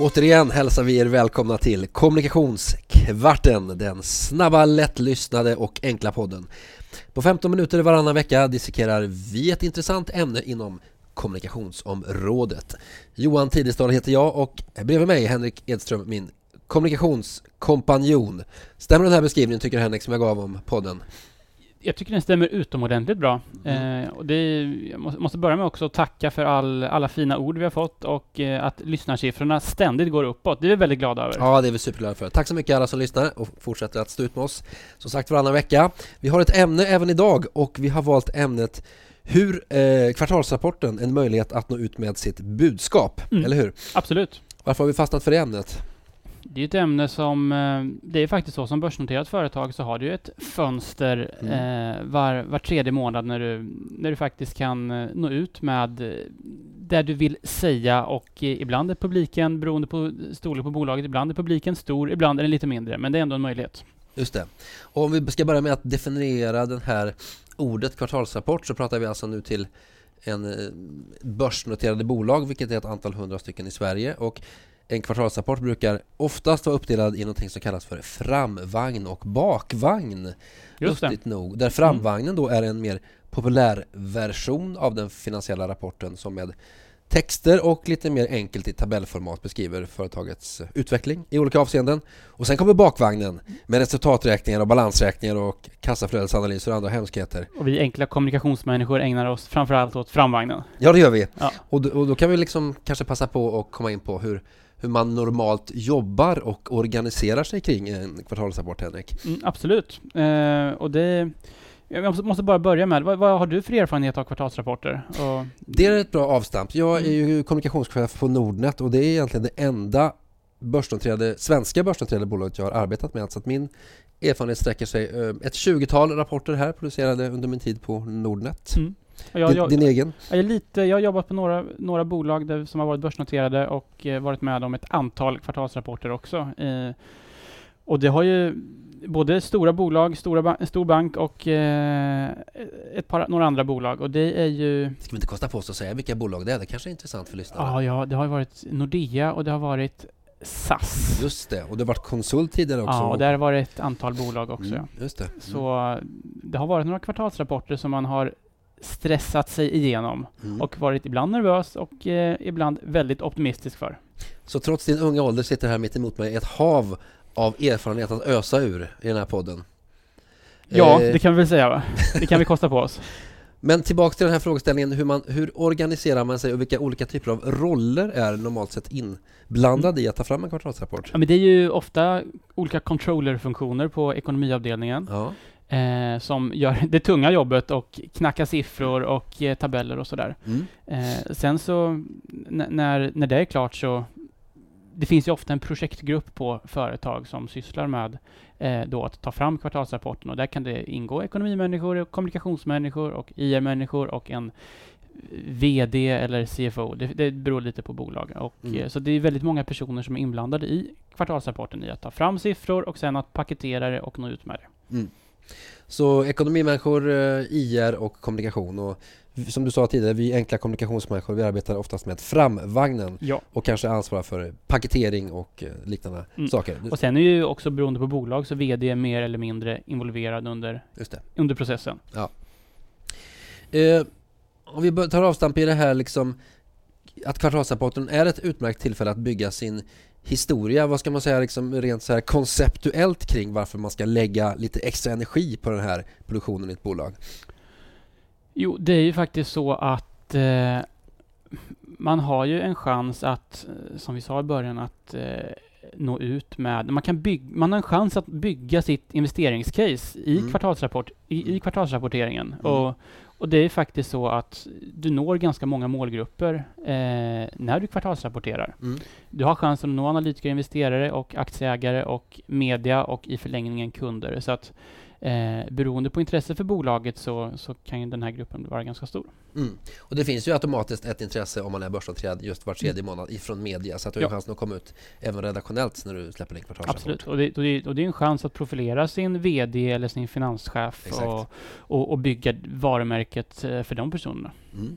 Återigen hälsar vi er välkomna till Kommunikationskvarten, den snabba, lättlyssnade och enkla podden. På 15 minuter varannan vecka dissekerar vi ett intressant ämne inom kommunikationsområdet. Johan Tidestad heter jag och bredvid mig Henrik Edström, min kommunikationskompanjon. Stämmer den här beskrivningen tycker Henrik som jag gav om podden? Jag tycker den stämmer utomordentligt bra. Mm. Eh, och det, jag måste, börja med också att tacka för all, alla fina ord vi har fått och eh, att lyssnarsiffrorna ständigt går uppåt. Det är vi väldigt glada över. Ja, det är vi superglada för. Tack så mycket alla som lyssnar och fortsätter att stå ut med oss. Som sagt varannan vecka. Vi har ett ämne även idag och vi har valt ämnet hur eh, kvartalsrapporten en möjlighet att nå ut med sitt budskap, mm. eller hur? Absolut. Varför har vi fastnat för det ämnet? Det är ett ämne som, eh, det är faktiskt så som börsnoterat företag så har du ett fönster mm. eh, var, var tredje månad när du, när du faktiskt kan eh, nå ut med det du vill säga och ibland är publiken, beroende på storlek på bolaget, ibland är publiken stor, ibland är den lite mindre, men det är ändå en möjlighet. Just det. Och om vi ska börja med att definiera den här ordet kvartalsrapport så pratar vi alltså nu till en börsnoterade bolag, vilket är ett antal hundra stycken i Sverige. Och en kvartalsrapport brukar oftast vara uppdelad i något som kallas för framvagn och bakvagn. Just det. nog. Där framvagnen då är en mer populär version av den finansiella rapporten som med texter och lite mer enkelt i tabellformat beskriver företagets utveckling i olika avseenden. Och sen kommer bakvagnen med resultaträkningar och balansräkningar och kassaflödesanalyser och andra hemskheter. Och vi enkla kommunikationsmänniskor ägnar oss framförallt åt framvagnen. Ja, det gör vi. Ja. Och, då, och då kan vi liksom kanske passa på att komma in på hur hur man normalt jobbar och organiserar sig kring en kvartalsrapport, Henrik? Mm, absolut. Eh, och det, jag måste bara börja med, vad, vad, har du för erfarenhet av kvartalsrapporter? Och... Det är ett bra avstamp. Jag är ju kommunikationschef på Nordnet och det är egentligen det enda börsnoterade, svenska börsnoterade bolaget jag har arbetat med. Så att min erfarenhet sträcker sig eh, ett 20-tal rapporter här producerade under min tid på Nordnet. Mm. Jag, jag, din, egen? Jag, är lite, jag har jobbat på några, några bolag där, som har varit börsnoterade och eh, varit med om ett antal kvartalsrapporter också. Eh, och det har ju både stora bolag, stora en stor bank och eh, ett par, några andra bolag. Och det är ju... Ska vi inte kosta på oss att säga vilka bolag det är? Det kanske är intressant för lyssnarna. Ja, ja, det har varit Nordea och det har varit SAS. Just det, och det har varit konsult tidigare också. Ja, och där var det ett antal bolag också. Mm, just det. Mm. Så det har varit några kvartalsrapporter som man har stressat sig igenom mm. och varit ibland nervös och eh, ibland väldigt optimistisk för. Så trots din unga ålder sitter här mitt emot mig ett hav av erfarenhet att ösa ur i den här podden? Ja, eh. det kan vi väl säga va? Det kan vi kosta på oss. Men tillbaks till den här frågeställningen, hur, man, hur organiserar man sig och vilka olika typer av roller är normalt sett inblandade i att ta fram en kvartalsrapport? Ja, men det är ju ofta olika controllerfunktioner på ekonomiavdelningen. Ja eh, som gör det tunga jobbet och knackar siffror och eh, tabeller och sådär. Mm. Eh, sen så när, när det är klart så det finns ju ofta en projektgrupp på företag som sysslar med eh, då att ta fram kvartalsrapporten och där kan det ingå ekonomimänniskor, och kommunikationsmänniskor och IR-människor och en VD eller CFO. Det, det beror lite på bolag. Och, mm. Eh, så det är väldigt många personer som är inblandade i kvartalsrapporten i att ta fram siffror och sen att paketera det och nå ut med det. Mm. Så ekonomimänniskor, eh, IR och kommunikation. Och som du sa tidigare, vi enkla kommunikationsmänniskor, vi arbetar oftast med framvagnen ja. och kanske ansvarar för paketering och eh, liknande mm. saker. Och sen är ju också beroende på bolag så VD är mer eller mindre involverad under, under processen. Ja. Eh, om vi tar avstamp i det här liksom att kvartalsrapporten är ett utmärkt tillfälle att bygga sin historia, vad ska man säga, liksom rent så här konceptuellt kring varför man ska lägga lite extra energi på den här produktionen i ett bolag? Jo, det är ju faktiskt så att eh, man har ju en chans att, eh, som vi sa i början, att eh, nå ut med... Man, kan bygga, man har en chans att bygga sitt investeringscase i, mm. kvartalsrapport, i, i kvartalsrapporteringen. Mm. Och, och det är faktiskt så att du når ganska många målgrupper eh, när du kvartalsrapporterar. Mm. Du har chansen att nå analytiker, investerare och aktieägare och media och i förlängningen kunder. Så att Eh, beroende på intresse för bolaget så, så kan ju den här gruppen vara ganska stor. Mm. Och det finns ju automatiskt ett intresse om man är börsnoterad just var tredje månad ifrån media så att du har ja. chansen att komma ut även redaktionellt när du släpper din kvartalsrapport. Absolut, och det, och, det, och det är en chans att profilera sin VD eller sin finanschef och, och, och, bygga varumärket eh, för de personerna. Mm.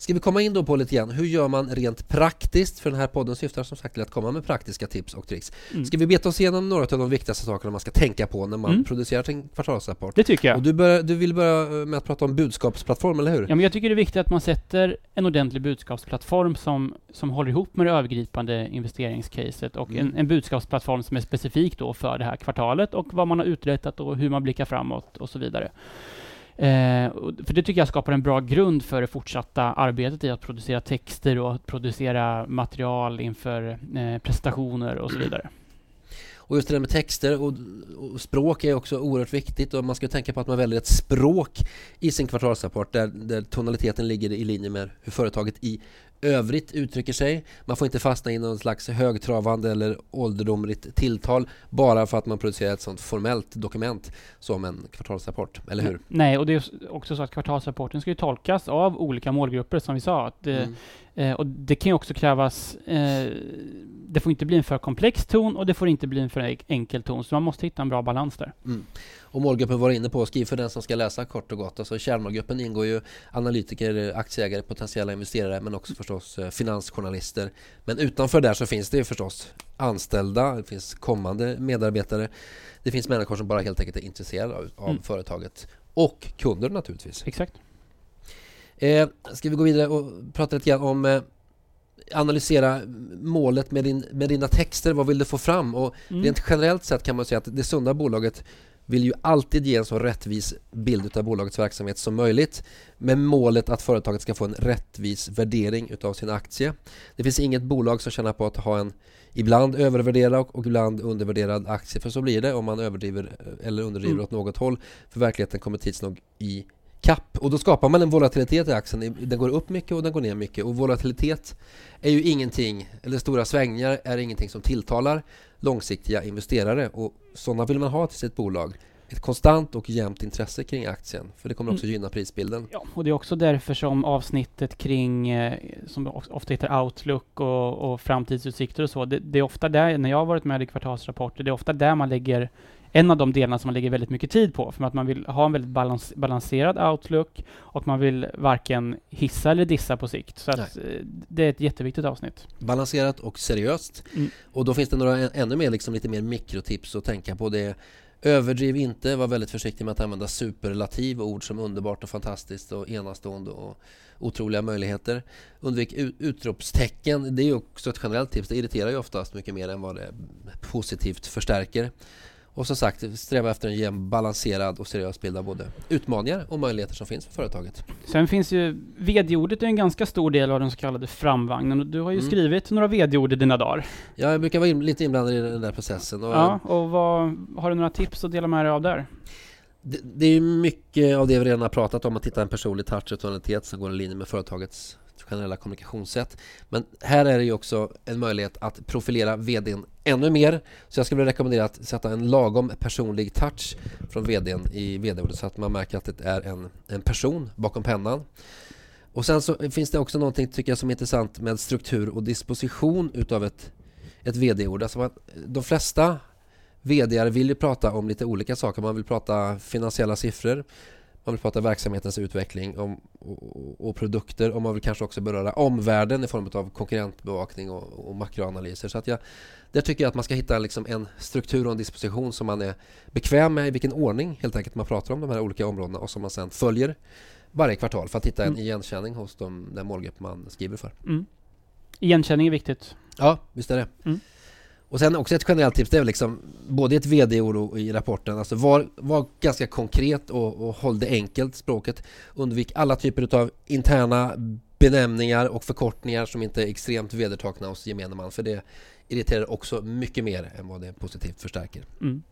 Ska vi komma in då på lite grann, hur gör man rent praktiskt? För den här podden syftar som sagt till att komma med praktiska tips och tricks. Mm. Ska vi beta oss igenom några av de viktigaste sakerna man ska tänka på när man mm. producerar sin kvartalsrapport? Det tycker jag. Och du, bör, du vill börja med att prata om budskapsplattform, eller hur? Ja, men jag tycker det är viktigt att man sätter en ordentlig budskapsplattform som, som håller ihop med det övergripande investeringscaset och mm. en, en budskapsplattform som är specifik då för det här kvartalet och vad man har uträttat och hur man blickar framåt och så vidare. Eh, för det tycker jag skapar en bra grund för det fortsatta arbetet i att producera texter och att producera material inför eh, presentationer och så vidare. Och just det där med texter och, och, språk är också oerhört viktigt och man ska tänka på att man väljer ett språk i sin kvartalsrapport där, där tonaliteten ligger i linje med hur företaget i övrigt uttrycker sig. Man får inte fastna i någon slags högtravande eller ålderdomligt tilltal bara för att man producerar ett sånt formellt dokument som en kvartalsrapport, eller hur? Nej, och det är också så att kvartalsrapporten ska ju tolkas av olika målgrupper som vi sa. Att, mm. eh, och det kan ju också krävas eh, det får inte bli en för komplex ton och det får inte bli en för enkel ton. Så man måste hitta en bra balans där. Mm. Och målgruppen var inne på, skriv för den som ska läsa kort och gott. Alltså kärnmålgruppen ingår ju analytiker, aktieägare, potentiella investerare men också förstås eh, finansjournalister. Men utanför där så finns det förstås anställda, det finns kommande medarbetare. Det finns människor som bara helt enkelt är intresserade av, av mm. företaget. Och kunder naturligtvis. Exakt. Eh, ska vi gå vidare och prata lite grann om eh, analysera målet med, din, med dina texter. Vad vill du få fram? Och mm. Rent generellt sett kan man säga att det sunda bolaget vill ju alltid ge en så rättvis bild av bolagets verksamhet som möjligt med målet att företaget ska få en rättvis värdering utav sin aktie. Det finns inget bolag som tjänar på att ha en ibland övervärderad och ibland undervärderad aktie för så blir det om man överdriver eller underdriver mm. åt något håll för verkligheten kommer tids nog i kapp och då skapar man en volatilitet i aktien. Den går upp mycket och den går ner mycket och volatilitet är ju ingenting, eller stora svängningar är ingenting som tilltalar långsiktiga investerare och sådana vill man ha till sitt bolag. Ett konstant och jämnt intresse kring aktien för det kommer också mm. gynna prisbilden. Ja, och det är också därför som avsnittet kring, eh, som ofta heter Outlook och, och framtidsutsikter och så, det, det, är ofta där, när jag har varit med i kvartalsrapporter, det är ofta där man lägger en av de delarna som man lägger väldigt mycket tid på, för att man vill ha en väldigt balans, balanserad outlook och man vill varken hissa eller dissa på sikt. Så att, eh, det är ett jätteviktigt avsnitt. Balanserat och seriöst. Mm. Och då finns det några ännu mer, liksom lite mer mikrotips att tänka på. Det Överdriv inte, var väldigt försiktig med att använda superlativ ord som underbart och fantastiskt och enastående och otroliga möjligheter. Undvik utropstecken, det är också ett generellt tips. Det irriterar ju oftast mycket mer än vad det positivt förstärker. Och som sagt, sträva efter en jämn, balanserad och seriös bild av både utmaningar och möjligheter som finns för företaget. Sen finns ju VD-ordet är en ganska stor del av den så kallade framvagnen. Du har ju mm. skrivit några VD-ord i dina dagar. Ja, jag brukar vara in, lite inblandad i den där processen. Och ja, och vad, har du några tips att dela med dig av där? Det, det är mycket av det vi redan har pratat om, att hitta en personlig touch och tonalitet som går i linje med företagets generella kommunikationssätt. Men här är det ju också en möjlighet att profilera VDn ännu mer. Så jag skulle vilja rekommendera att sätta en lagom personlig touch från VDn i VD-ordet så att man märker att det är en, en person bakom pennan. Och sen så finns det också någonting tycker jag som är intressant med struktur och disposition utav ett, ett VD-ord. Alltså de flesta VD vill ju prata om lite olika saker. Man vill prata finansiella siffror. Man vill prata verksamhetens utveckling om, och, och, produkter och man vill kanske också beröra omvärlden i form av konkurrentbevakning och, och makroanalyser. Så att jag, där tycker jag att man ska hitta liksom en struktur och en disposition som man är bekväm med i vilken ordning helt enkelt man pratar om de här olika områdena och som man sedan följer varje kvartal för att hitta en mm. igenkänning hos de, den målgrupp man skriver för. Mm. Igenkänning är viktigt. Ja, visst är det. Mm. Och sen också ett generellt tips, det är liksom både ett VD-ord och i rapporten, alltså var, var ganska konkret och, och håll det enkelt, språket. Undvik alla typer av interna benämningar och förkortningar som inte är extremt vedertagna hos gemene man, för det irriterar också mycket mer än vad det positivt förstärker. Mm.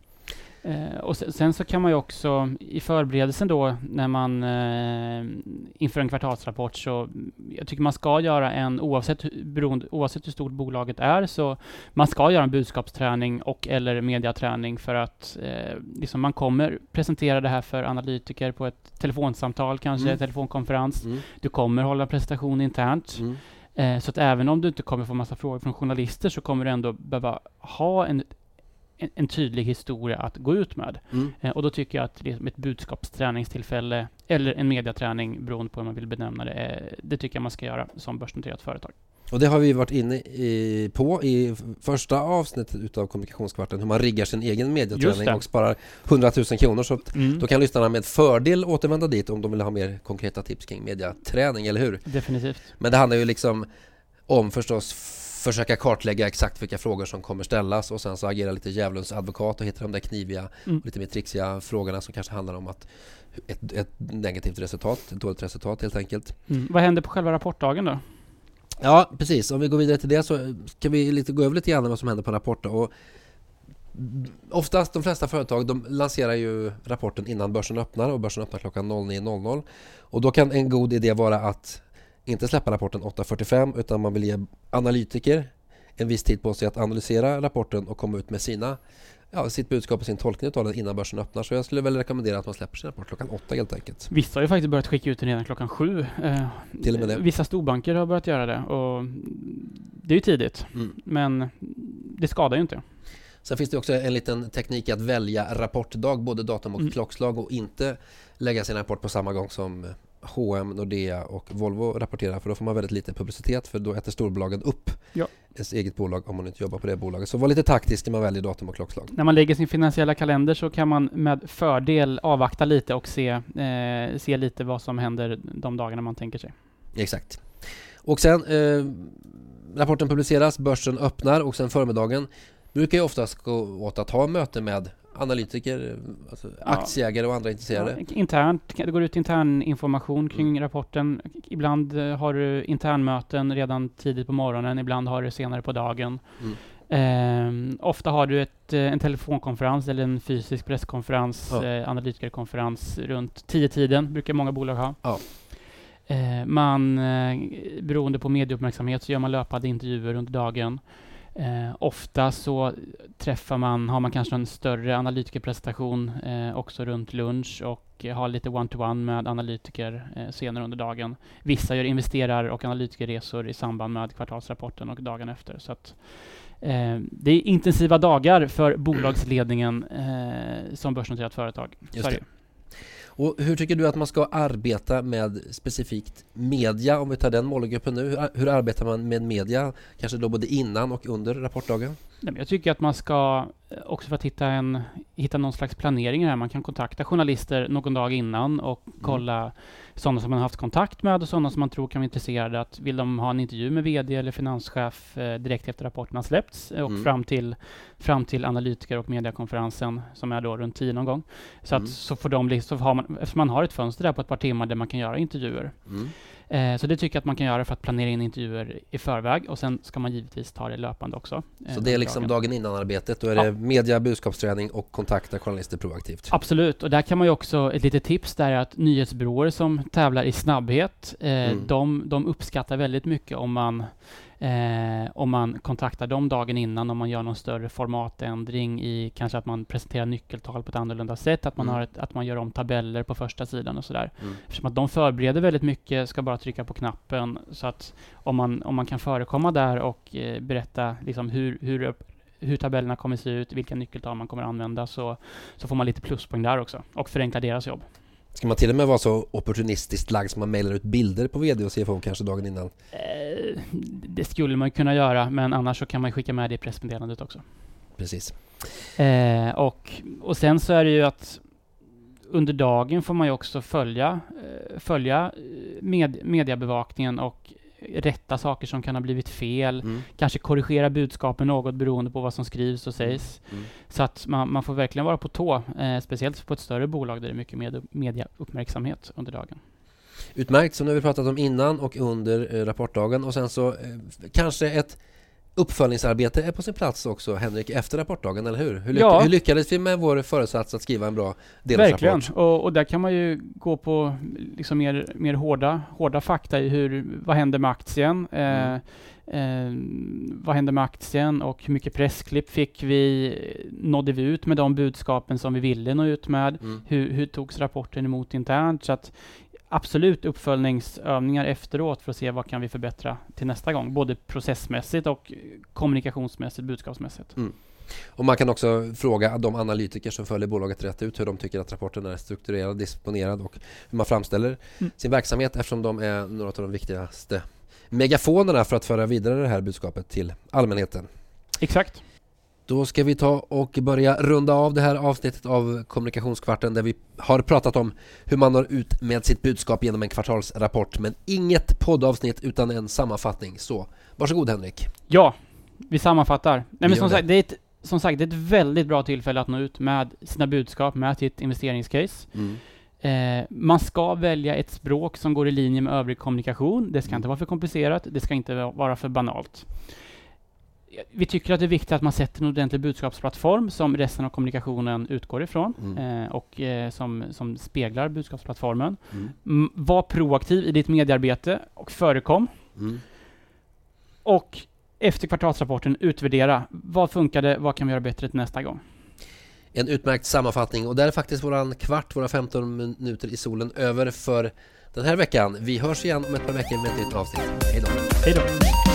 Eh, och sen, sen, så kan man ju också i förberedelsen då när man eh, inför en kvartalsrapport så jag tycker man ska göra en oavsett, beroende, oavsett hur stort bolaget är så man ska göra en budskapsträning och eller mediaträning för att eh, liksom man kommer presentera det här för analytiker på ett telefonsamtal kanske, mm. telefonkonferens. Mm. Du kommer hålla presentation internt. Mm. Eh, så att även om du inte kommer få massa frågor från journalister så kommer du ändå behöva ha en en, en, tydlig historia att gå ut med. Mm. Eh, och då tycker jag att liksom ett budskapsträningstillfälle eller en mediaträning, beroende på hur man vill benämna det, eh, det tycker jag man ska göra som börsnoterat företag. Och det har vi varit inne i, på i första avsnittet utav Kommunikationskvarten, hur man riggar sin egen mediaträning och sparar 100 000 kronor. Så mm. då kan lyssnarna med fördel återvända dit om de vill ha mer konkreta tips kring mediaträning, eller hur? Definitivt. Men det handlar ju liksom om förstås försöka kartlägga exakt vilka frågor som kommer ställas och sen så agera lite djävulens advokat och hitta de där kniviga, mm. lite mer trixiga frågorna som kanske handlar om att ett, ett negativt resultat, ett dåligt resultat helt enkelt. Mm. Vad händer på själva rapportdagen då? Ja, precis. Om vi går vidare till det så kan vi lite gå över lite grann vad som händer på rapporten. Och oftast, de flesta företag, de lanserar ju rapporten innan börsen öppnar och börsen öppnar klockan 09.00. Och då kan en god idé vara att inte släppa rapporten 8.45 utan man vill ge analytiker en viss tid på sig att analysera rapporten och komma ut med sina ja, sitt budskap och sin tolkning av den innan börsen öppnar. Så jag skulle väl rekommendera att man släpper sin rapport klockan åtta helt enkelt. Vissa har ju faktiskt börjat skicka ut den redan klockan sju. Eh, Till och med det. Vissa storbanker har börjat göra det och det är ju tidigt. Mm. Men det skadar ju inte. Sen finns det också en liten teknik att välja rapportdag, både datum och mm. klockslag och inte lägga sin rapport på samma gång som H&M, Nordea och Volvo rapporterar för då får man väldigt lite publicitet för då äter storbolagen upp ja. ens eget bolag om man inte jobbar på det bolaget. Så var lite taktisk när man väljer datum och klockslag. När man lägger sin finansiella kalender så kan man med fördel avvakta lite och se, eh, se lite vad som händer de dagarna man tänker sig. Exakt. Och sen eh, rapporten publiceras, börsen öppnar och sen förmiddagen brukar ju oftast gå åt att ha möte med analytiker, alltså aktieägare och andra intresserade? Ja, internt, det går ut intern information kring mm. rapporten. Ibland eh, har du internmöten redan tidigt på morgonen, ibland har du senare på dagen. Mm. Eh, ofta har du ett, eh, en telefonkonferens eller en fysisk presskonferens, ja. eh, analytikerkonferens runt tio tiden brukar många bolag ha. Ja. Eh, man, eh, beroende på medieuppmärksamhet så gör man löpande intervjuer under dagen. Eh, ofta så träffar man, har man kanske en större analytikerpresentation eh, också runt lunch och har lite one-to-one med analytiker eh, senare under dagen. Vissa gör investerar och analytikerresor i samband med kvartalsrapporten och dagen efter. Så att, eh, det är intensiva dagar för bolagsledningen eh, som börsnoterat företag. Just det. Och hur tycker du att man ska arbeta med specifikt media, om vi tar den målgruppen nu? Hur, hur arbetar man med media, kanske då både innan och under rapportdagen? Jag tycker att man ska, eh, också för att hitta, en, hitta någon slags planering här, man kan kontakta journalister någon dag innan och mm. kolla sådana som man haft kontakt med och sådana som man tror kan vara intresserade. Att vill de ha en intervju med VD eller finanschef eh, direkt efter rapporten har släppts och mm. fram, till, fram till analytiker och mediekonferensen som är då runt tio någon gång. Så att mm. så får de, så har man, eftersom man har ett fönster där på ett par timmar där man kan göra intervjuer. Eh, så det tycker jag att man kan göra för att planera in intervjuer i förväg och sen ska man givetvis ta det löpande också. Eh, så det är liksom dagen, dagen innan arbetet? Då är ja. det media, budskapsträning och kontakta journalister proaktivt? Absolut, och där kan man ju också, ett litet tips där är att nyhetsbyråer som tävlar i snabbhet, eh, mm. de, de uppskattar väldigt mycket om man Eh, om man kontaktar dem dagen innan, om man gör någon större formatändring i kanske att man presenterar nyckeltal på ett annorlunda sätt, att man, mm. har ett, att man gör om tabeller på första sidan och sådär. Mm. Eftersom att de förbereder väldigt mycket, ska bara trycka på knappen. Så att om man, om man kan förekomma där och eh, berätta liksom hur, hur hur tabellerna kommer se ut, vilka nyckeltal man kommer använda, så, så får man lite pluspoäng där också och förenkla deras jobb. Ska man till och med vara så opportunistiskt lagd som man mailar ut bilder på VD och CFO kanske dagen innan? Eh, det skulle man kunna göra, men annars så kan man skicka med det i pressmeddelandet också. Precis. Eh, och, och sen så är det ju att under dagen får man ju också följa, eh, följa eh, med, mediebevakningen och rätta saker som kan ha blivit fel, mm. kanske korrigera budskapen något beroende på vad som skrivs och sägs. Mm. mm. Så att man, man, får verkligen vara på tå, eh, speciellt på ett större bolag där det är mycket med, mediauppmärksamhet under dagen. Utmärkt, så nu har vi pratat om innan och under eh, rapportdagen och sen så eh, kanske ett uppföljningsarbete är på sin plats också, Henrik, efter rapportdagen, eller hur? Hur, lyck ja. hur lyckades vi med vår föresats att skriva en bra delrapport? Verkligen, och, och, där kan man ju gå på liksom mer, mer hårda, hårda fakta i hur, vad händer med aktien? Mm. Eh, Eh, vad hände med aktien och hur mycket pressklipp fick vi? Nådde vi ut med de budskapen som vi ville nå ut med? Mm. Hur, hur togs rapporten emot internt? Så att absolut uppföljningsövningar efteråt för att se vad kan vi förbättra till nästa gång, både processmässigt och kommunikationsmässigt, budskapsmässigt. Mm. Och man kan också fråga de analytiker som följer bolaget rätt ut hur de tycker att rapporten är strukturerad, disponerad och hur man framställer mm. sin verksamhet eftersom de är några av de viktigaste megafonerna för att föra vidare det här budskapet till allmänheten. Exakt. Då ska vi ta och börja runda av det här avsnittet av Kommunikationskvarten där vi har pratat om hur man når ut med sitt budskap genom en kvartalsrapport men inget poddavsnitt utan en sammanfattning. Så varsågod Henrik. Ja, vi sammanfattar. Nej, men som, sagt, det är ett, som sagt, det är ett väldigt bra tillfälle att nå ut med sina budskap, med sitt investeringscase. Mm. Eh, man ska välja ett språk som går i linje med övrig kommunikation. Det ska mm. inte vara för komplicerat, det ska inte vara för banalt vi tycker att det är viktigt att man sätter en ordentlig budskapsplattform som resten av kommunikationen utgår ifrån mm. eh, och eh, som, som speglar budskapsplattformen. Mm. var proaktiv i ditt mediearbete och förekom. Mm. Och efter kvartalsrapporten utvärdera. Vad funkade? Vad kan vi göra bättre till nästa gång? En utmärkt sammanfattning och där är faktiskt våran kvart, våra 15 minuter i solen över för den här veckan. Vi hörs igen om ett par veckor med ett nytt avsnitt. Hej då! Hej då!